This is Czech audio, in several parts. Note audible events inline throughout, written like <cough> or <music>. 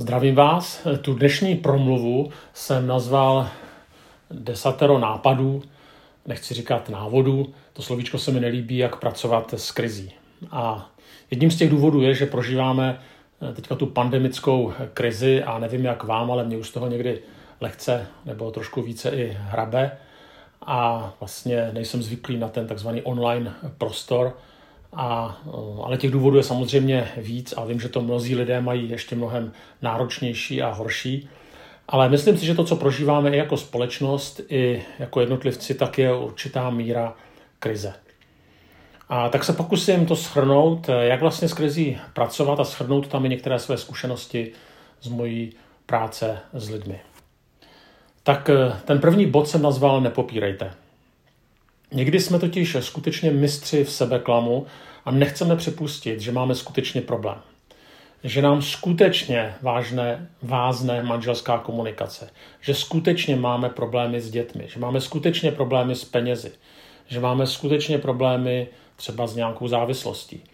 Zdravím vás. Tu dnešní promluvu jsem nazval desatero nápadů, nechci říkat návodů, to slovíčko se mi nelíbí, jak pracovat s krizí. A jedním z těch důvodů je, že prožíváme teďka tu pandemickou krizi a nevím jak vám, ale mě už z toho někdy lehce nebo trošku více i hrabe a vlastně nejsem zvyklý na ten takzvaný online prostor, a, eh, ale těch důvodů je samozřejmě víc a vím, že to mnozí lidé mají ještě mnohem náročnější a horší. Ale myslím si, že to, co prožíváme i jako společnost, i jako jednotlivci, tak je určitá míra krize. A tak se pokusím to shrnout, eh, jak vlastně s krizí pracovat a shrnout tam i některé své zkušenosti z mojí práce s lidmi. Tak eh, ten první bod jsem nazval Nepopírejte. Někdy jsme totiž skutečně mistři v sebeklamu a nechceme připustit, že máme skutečně problém. Že nám skutečně vážné, vázne manželská komunikace. Že skutečně máme problémy s dětmi. Že máme skutečně problémy s penězi. Že máme skutečně problémy třeba s nějakou závislostí.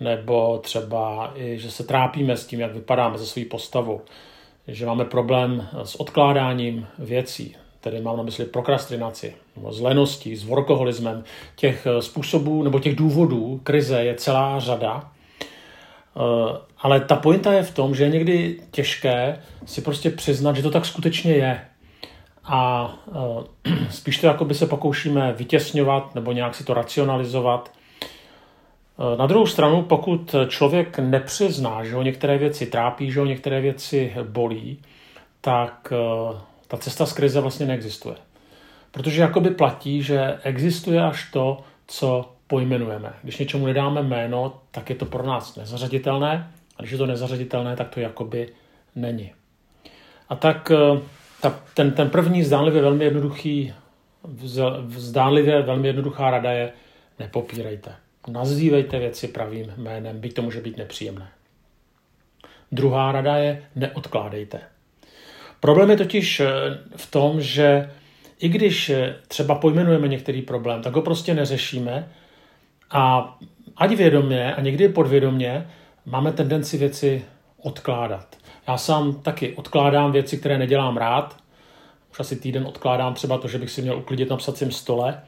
Nebo třeba i, že se trápíme s tím, jak vypadáme ze své postavou. Že máme problém s odkládáním věcí, tedy mám na mysli prokrastinaci, nebo s leností, s workoholismem. Těch eh, způsobů nebo těch důvodů krize je celá řada. Eh, ale ta pointa je v tom, že je někdy těžké si prostě přiznat, že to tak skutečně je. A eh, <clears throat> spíš to jakoby se pokoušíme vytěsňovat nebo nějak si to racionalizovat. Na druhou stranu, pokud člověk nepřizná, že ho některé věci trápí, že ho některé věci bolí, tak ta cesta z krize vlastně neexistuje. Protože jakoby platí, že existuje až to, co pojmenujeme. Když něčemu nedáme jméno, tak je to pro nás nezařaditelné, a když je to nezařaditelné, tak to jakoby není. A tak eh, ta, ten, ten první zdánlivě velmi jednoduchý, zdánlivě velmi jednoduchá rada je nepopírejte. Nazývejte věci pravým jménem, byť to může být nepříjemné. Druhá rada je neodkládejte. Problém je totiž eh, v tom, že i když eh, třeba pojmenujeme některý problém, tak ho prostě neřešíme a ať vědomě a někdy podvědomě máme tendenci věci odkládat. Já sám taky odkládám věci, které nedělám rád. Už asi týden odkládám třeba to, že bych si měl uklidit na psacím stole,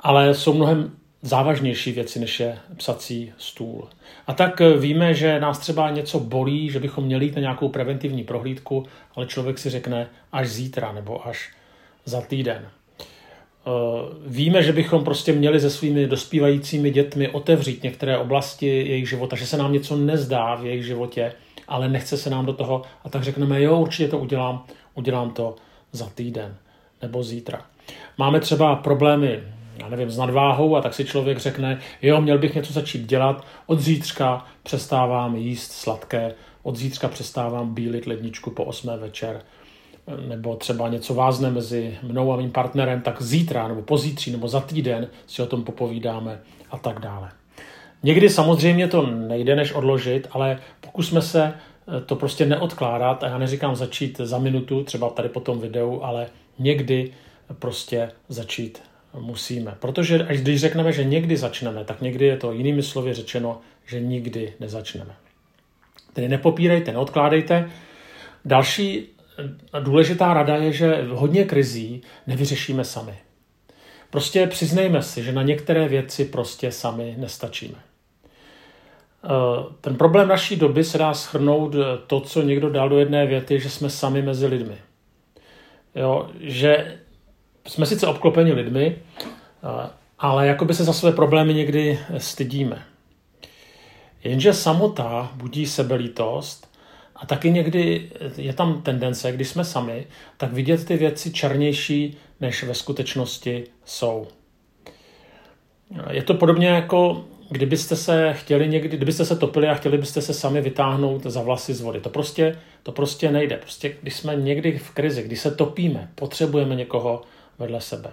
ale jsou mnohem závažnější věci, než je psací stůl. A tak eh, víme, že nás třeba něco bolí, že bychom měli jít na nějakou preventivní prohlídku, ale člověk si řekne až zítra nebo až za týden. Eh, víme, že bychom prostě měli se svými dospívajícími dětmi otevřít některé oblasti jejich života, že se nám něco nezdá v jejich životě, ale nechce se nám do toho a tak řekneme, jo, určitě to udělám, udělám to za týden nebo zítra. Máme třeba problémy já nevím, s nadváhou a tak si člověk řekne, jo, měl bych něco začít dělat, od zítřka přestávám jíst sladké, od zítřka přestávám bílit ledničku po 8 večer, nebo třeba něco vázne mezi mnou a mým partnerem, tak zítra nebo pozítří nebo za týden si o tom popovídáme a tak dále. Někdy samozřejmě to nejde než odložit, ale pokusme se eh, to prostě neodkládat a já neříkám začít za minutu, třeba tady po tom videu, ale někdy prostě začít musíme. Protože až když řekneme, že někdy začneme, tak někdy je to jinými slovy řečeno, že nikdy nezačneme. Tedy nepopírejte, neodkládejte. Další důležitá rada je, že hodně krizí nevyřešíme sami. Prostě přiznejme si, že na některé věci prostě sami nestačíme. Eh, ten problém naší doby se dá schrnout to, co někdo dal do jedné věty, že jsme sami mezi lidmi. Jo, že jsme sice obklopeni lidmi, eh, ale jakoby se za své problémy někdy stydíme. Jenže samota budí sebelítost a taky někdy je tam tendence, když jsme sami, tak vidět ty věci černější, než ve skutečnosti jsou. Je to podobně jako kdybyste se chtěli někdy, kdybyste se topili a chtěli byste se sami vytáhnout za vlasy z vody. To prostě, to prostě nejde. Prostě, když jsme někdy v krizi, když se topíme, potřebujeme někoho, vedle sebe.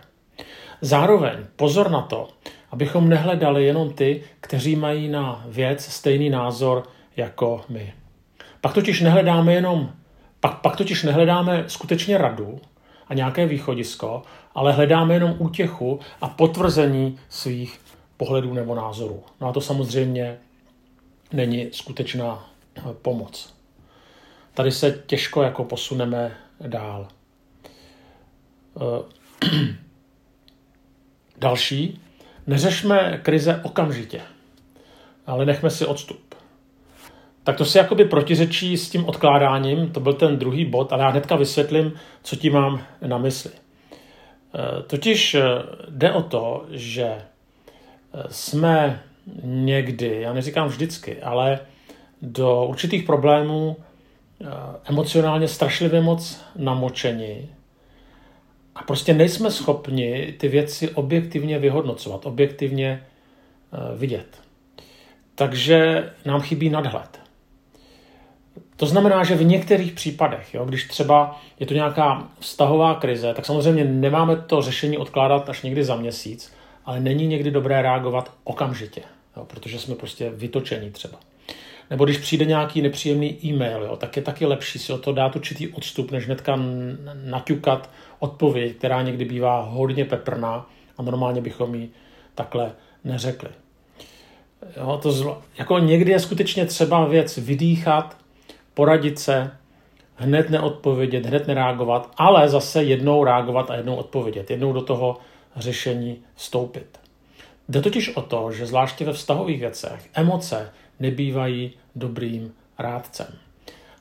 Zároveň pozor na to, abychom nehledali jenom ty, kteří mají na věc stejný názor jako my. Pak totiž nehledáme jenom, pak, pak totiž nehledáme skutečně radu a nějaké východisko, ale hledáme jenom útěchu a potvrzení svých pohledů nebo názorů. No a to samozřejmě není skutečná pomoc. tady se těžko jako posuneme dál. <clears throat> Další, neřešme krize okamžitě, ale nechme si odstup. Tak to se jakoby protiřečí s tím odkládáním, to byl ten druhý bod, ale já hnedka vysvětlím, co tím mám na mysli. Eh, totiž eh, jde o to, že jsme někdy, já neříkám vždycky, ale do určitých problémů emocionálně strašlivě moc namočeni a prostě nejsme schopni ty věci objektivně vyhodnocovat, objektivně eh, vidět. Takže nám chybí nadhled. To znamená, že v některých případech, jo, když třeba je to nějaká vztahová krize, tak samozřejmě nemáme to řešení odkládat až někdy za měsíc, ale není někdy dobré reagovat okamžitě, jo, protože jsme prostě vytočení třeba. Nebo když přijde nějaký nepříjemný e-mail, jo, tak je taky lepší si o to dát určitý odstup, než hnedka naťukat odpověď, která někdy bývá hodně peprná a normálně bychom ji takhle neřekli. Jo, to zlo, jako někdy je skutečně třeba věc vydýchat, poradit se, hned neodpovědět, hned nereagovat, ale zase jednou reagovat a jednou odpovědět, jednou do toho řešení vstoupit. Jde totiž o to, že zvláště ve vztahových věcech emoce nebývají dobrým rádcem.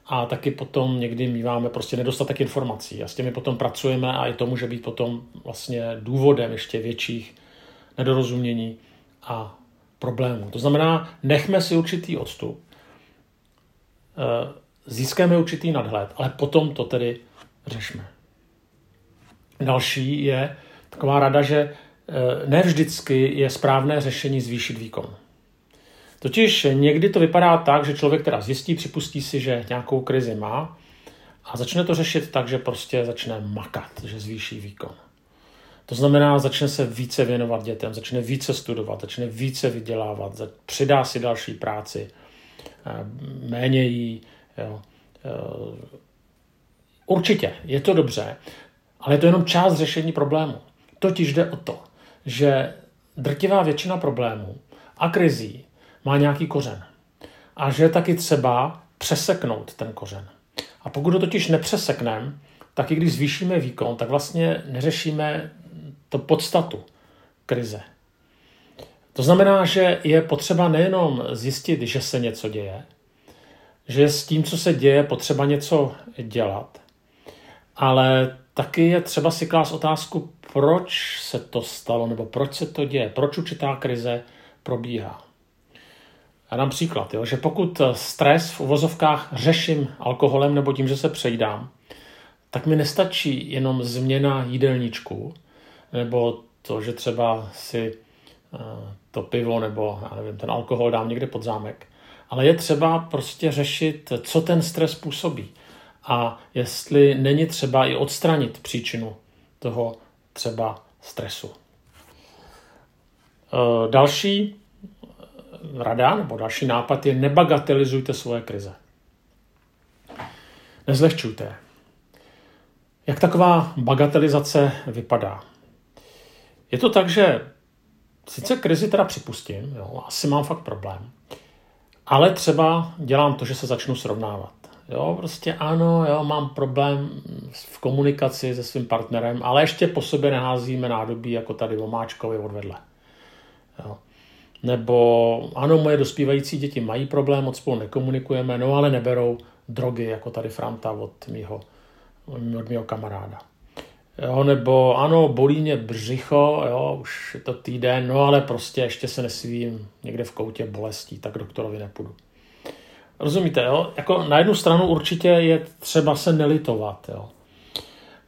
A taky potom někdy míváme prostě nedostatek informací a s těmi potom pracujeme a i to může být potom vlastně důvodem ještě větších nedorozumění a problémů. To znamená, nechme si určitý odstup, eh, získáme určitý nadhled, ale potom to tedy řešme. Další je taková rada, že eh, ne vždycky je správné řešení zvýšit výkon. Totiž někdy to vypadá tak, že člověk teda zjistí, připustí si, že nějakou krizi má a začne to řešit tak, že prostě začne makat, že zvýší výkon. To znamená, začne se více věnovat dětem, začne více studovat, začne více vydělávat, přidá si další práci, eh, méně jí. Jo. Eh, určitě, je to dobře, ale je to jenom část řešení problému. Totiž jde o to, že drtivá většina problémů a krizí má nějaký kořen. A že je taky třeba přeseknout ten kořen. A pokud ho totiž nepřesekneme, tak i když zvýšíme výkon, tak vlastně neřešíme to podstatu krize. To znamená, že je potřeba nejenom zjistit, že se něco děje, že s tím, co se děje, potřeba něco dělat, ale taky je třeba si klást otázku, proč se to stalo, nebo proč se to děje, proč určitá krize probíhá. Já dám příklad, jo, že pokud stres v uvozovkách řeším alkoholem nebo tím, že se přejdám, tak mi nestačí jenom změna jídelníčku, nebo to, že třeba si eh, to pivo nebo já nevím, ten alkohol dám někde pod zámek. Ale je třeba prostě řešit, co ten stres působí. A jestli není třeba i odstranit příčinu toho třeba stresu. Eh, další rada nebo další nápad je nebagatelizujte svoje krize. Nezlehčujte. Jak taková bagatelizace vypadá? Je to tak, že sice krizi teda připustím, jo, asi mám fakt problém, ale třeba dělám to, že se začnu srovnávat. Jo, prostě ano, jo, mám problém v komunikaci se svým partnerem, ale ještě po sobě neházíme nádobí jako tady Vomáčkovi odvedle. Jo. Nebo ano, moje dospívající děti mají problém, moc spolu nekomunikujeme, no ale neberou drogy, jako tady Franta od mýho, od mýho kamaráda. Jo, nebo ano, bolí mě břicho, jo, už je to týden, no ale prostě ještě se nesvím někde v koutě bolestí, tak doktorovi nepůjdu. Rozumíte, jo? Jako na jednu stranu určitě je třeba se nelitovat, jo?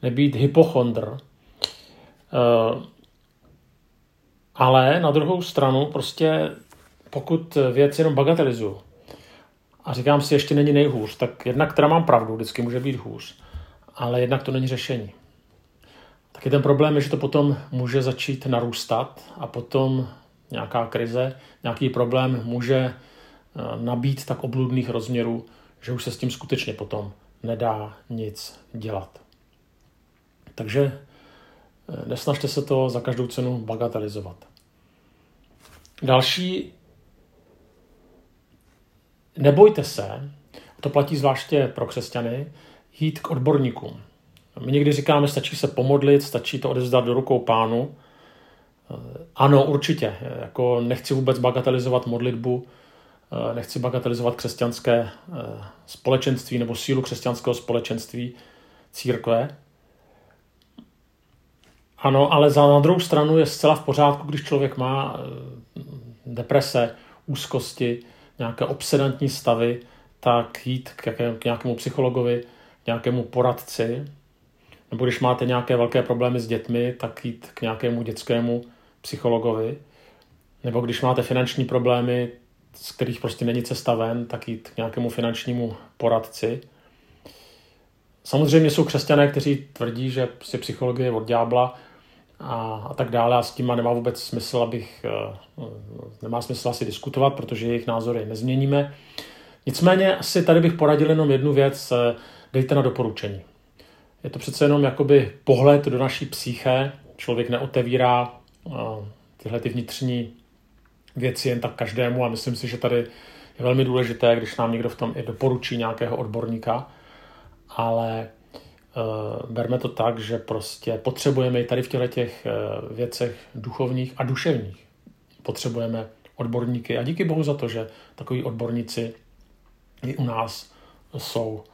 Nebýt hypochondr. Uh, ale na druhou stranu prostě pokud věc jenom bagatelizuju a říkám si, ještě není nejhůř, tak jednak teda mám pravdu, vždycky může být hůř, ale jednak to není řešení. Taky ten problém je, že to potom může začít narůstat a potom nějaká krize, nějaký problém může eh, nabít tak obludných rozměrů, že už se s tím skutečně potom nedá nic dělat. Takže nesnažte se to za každou cenu bagatelizovat. Další, nebojte se, to platí zvláště pro křesťany, jít k odborníkům. My někdy říkáme, stačí se pomodlit, stačí to odevzdat do rukou pánu. Ano, určitě. Jako nechci vůbec bagatelizovat modlitbu, nechci bagatelizovat křesťanské společenství nebo sílu křesťanského společenství církve. Ano, ale za na druhou stranu je zcela v pořádku, když člověk má deprese, úzkosti, nějaké obsedantní stavy, tak jít k, jaké, k nějakému psychologovi, nějakému poradci, nebo když máte nějaké velké problémy s dětmi, tak jít k nějakému dětskému psychologovi, nebo když máte finanční problémy, z kterých prostě není cesta ven, tak jít k nějakému finančnímu poradci. Samozřejmě jsou křesťané, kteří tvrdí, že prostě psychologie je od ďábla a, a tak dále a s tím nemá vůbec smysl, abych, eh, nemá smysl asi diskutovat, protože jejich názory nezměníme. Nicméně asi tady bych poradil jenom jednu věc, eh, dejte na doporučení. Je to přece jenom jakoby pohled do naší psyché, člověk neotevírá eh, tyhle ty vnitřní věci jen tak každému a myslím si, že tady je velmi důležité, když nám někdo v tom i doporučí nějakého odborníka, ale berme to tak, že prostě potřebujeme i tady v těchto těch uh, věcech duchovních a duševních. Potřebujeme odborníky a díky bohu za to, že takový odborníci i u nás jsou.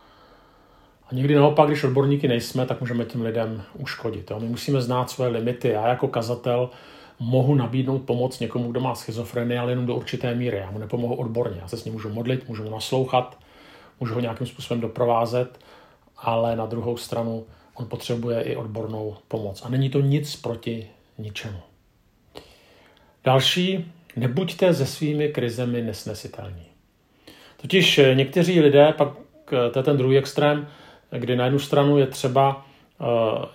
A někdy naopak, když odborníky nejsme, tak můžeme těm lidem uškodit. Jo? My musíme znát svoje limity. Já jako kazatel mohu nabídnout pomoc někomu, kdo má schizofrenii, ale jenom do určité míry. Já mu nepomohu odborně. Já se s ním můžu modlit, můžu mu naslouchat, můžu ho nějakým způsobem doprovázet, ale na druhou stranu on potřebuje i odbornou pomoc. A není to nic proti ničemu. Další, nebuďte se svými krizemi nesnesitelní. Totiž eh, někteří lidé, pak eh, to je ten druhý extrém, kdy na jednu stranu je třeba eh,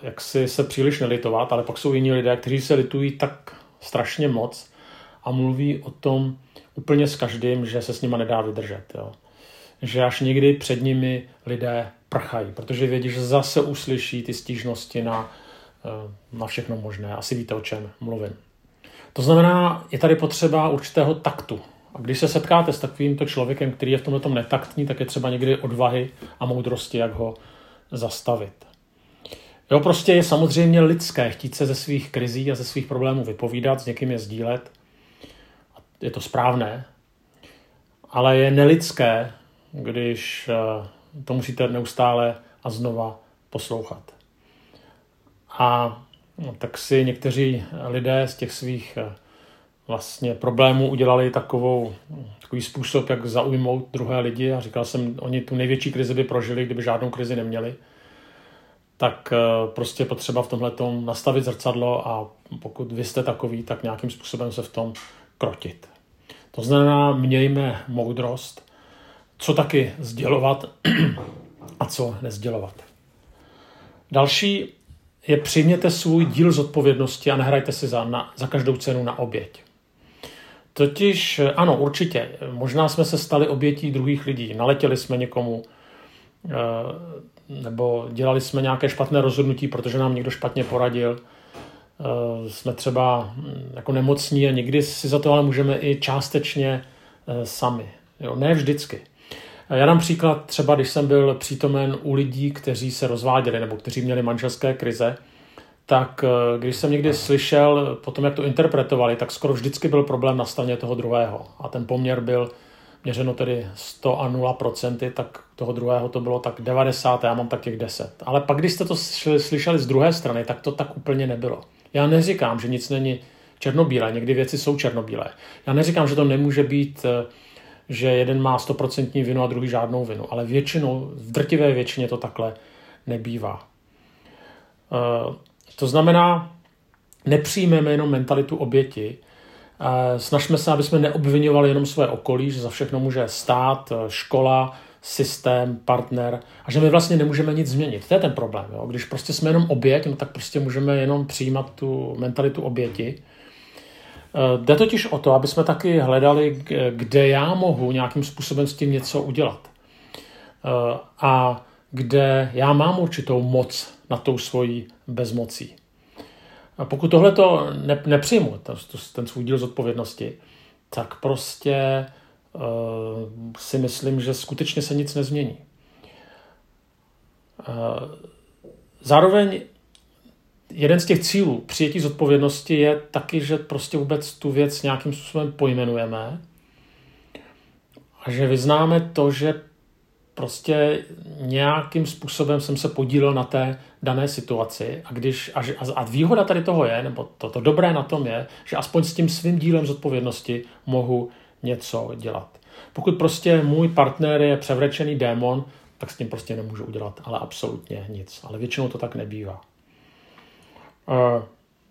jak si se příliš nelitovat, ale pak jsou jiní lidé, kteří se litují tak strašně moc a mluví o tom úplně s každým, že se s nima nedá vydržet. Jo. Že až někdy před nimi lidé prchají, protože vědí, že zase uslyší ty stížnosti na, na všechno možné. Asi víte, o čem mluvím. To znamená, je tady potřeba určitého taktu, a když se setkáte s takovýmto člověkem, který je v tomhle tom netaktní, tak je třeba někdy odvahy a moudrosti, jak ho zastavit. Jo, prostě je samozřejmě lidské chtít se ze svých krizí a ze svých problémů vypovídat, s někým je sdílet. Je to správné, ale je nelidské, když eh, to musíte neustále a znova poslouchat. A no, tak si někteří lidé z těch svých eh, vlastně problémů udělali takovou, takový způsob, jak zaujmout druhé lidi a říkal jsem, oni tu největší krizi by prožili, kdyby žádnou krizi neměli. Tak eh, prostě potřeba v tomhle nastavit zrcadlo a pokud vy jste takový, tak nějakým způsobem se v tom krotit. To znamená, mějme moudrost, co taky sdělovat <clears throat> a co nezdělovat. Další je přijměte svůj díl zodpovědnosti a nehrajte si za, na, za každou cenu na oběť. Totiž, ano, určitě, možná jsme se stali obětí druhých lidí, naletěli jsme někomu, eh, nebo dělali jsme nějaké špatné rozhodnutí, protože nám někdo špatně poradil. Eh, jsme třeba hm, jako nemocní a někdy si za to ale můžeme i částečně eh, sami. Jo, ne vždycky. Já dám příklad třeba, když jsem byl přítomen u lidí, kteří se rozváděli nebo kteří měli manželské krize, tak eh, když jsem někdy slyšel potom, jak to interpretovali, tak skoro vždycky byl problém na straně toho druhého. A ten poměr byl měřeno tedy 100 a 0 procenty, tak toho druhého to bylo tak 90, já mám tak těch 10. Ale pak, když jste to slyšeli z druhé strany, tak to tak úplně nebylo. Já neříkám, že nic není černobílé, někdy věci jsou černobílé. Já neříkám, že to nemůže být, eh, že jeden má 100% vinu a druhý žádnou vinu, ale většinou, v drtivé většině to takhle nebývá. Eh, to znamená, nepřijmeme jenom mentalitu oběti, snažme se, aby jsme neobvinovali jenom své okolí, že za všechno může stát, škola, systém, partner a že my vlastně nemůžeme nic změnit. To je ten problém. Jo? Když prostě jsme jenom oběť, no tak prostě můžeme jenom přijímat tu mentalitu oběti. E, jde totiž o to, aby jsme taky hledali, kde já mohu nějakým způsobem s tím něco udělat. E, a kde já mám určitou moc nad tou svojí bezmocí. A pokud tohle to ne, nepřijmu, ten, svůj díl zodpovědnosti, tak prostě si myslím, že skutečně se nic nezmění. Zároveň jeden z těch cílů přijetí zodpovědnosti je taky, že prostě vůbec tu věc nějakým způsobem pojmenujeme a že vyznáme to, že prostě nějakým způsobem jsem se podílel na té dané situaci a, když, a, a výhoda tady toho je, nebo to, to dobré na tom je, že aspoň s tím svým dílem zodpovědnosti mohu něco dělat. Pokud prostě můj partner je převrečený démon, tak s tím prostě nemůžu udělat, ale absolutně nic. Ale většinou to tak nebývá.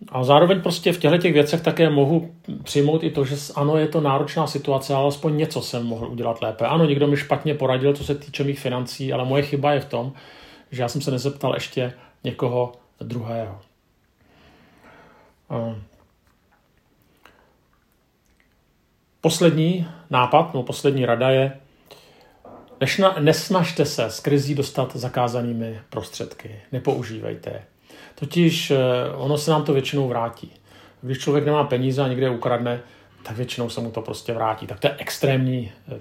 A zároveň prostě v těchto těch věcech také mohu přijmout i to, že ano, je to náročná situace, ale alespoň něco jsem mohl udělat lépe. Ano, někdo mi špatně poradil, co se týče mých financí, ale moje chyba je v tom, že já jsem se nezeptal ještě někoho druhého. Poslední nápad, no poslední rada je, nesnažte se z krizí dostat zakázanými prostředky. Nepoužívejte je. Totiž eh, ono se nám to většinou vrátí. Když člověk nemá peníze a někde ukradne, tak většinou se mu to prostě vrátí. Tak to je extrémní eh,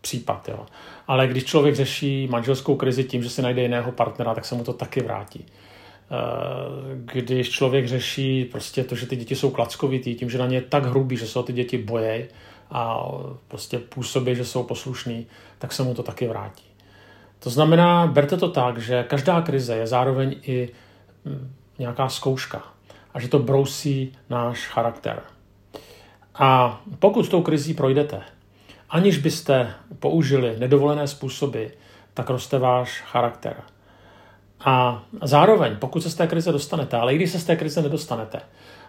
případ. Jo. Ale když člověk řeší manželskou krizi tím, že si najde jiného partnera, tak se mu to taky vrátí. Eh, když člověk řeší prostě to, že ty děti jsou klackovitý, tím, že na ně je tak hrubý, že se o ty děti bojí a prostě působí, že jsou poslušní, tak se mu to taky vrátí. To znamená, berte to tak, že každá krize je zároveň i nějaká zkouška a že to brousí náš charakter. A pokud s tou krizí projdete, aniž byste použili nedovolené způsoby, tak roste váš charakter. A zároveň, pokud se z té krize dostanete, ale i když se z té krize nedostanete,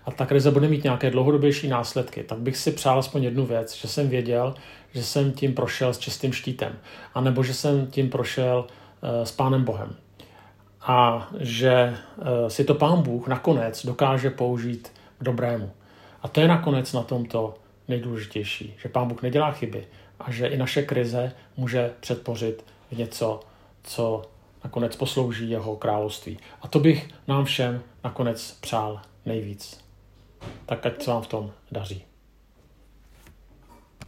a ta krize bude mít nějaké dlouhodobější následky, tak bych si přál aspoň jednu věc, že jsem věděl, že jsem tím prošel s čistým štítem, anebo že jsem tím prošel uh, s Pánem Bohem a že eh, si to pán Bůh nakonec dokáže použít k dobrému. A to je nakonec na tomto nejdůležitější, že pán Bůh nedělá chyby a že i naše krize může předpořit v něco, co nakonec poslouží jeho království. A to bych nám všem nakonec přál nejvíc. Tak ať se vám v tom daří.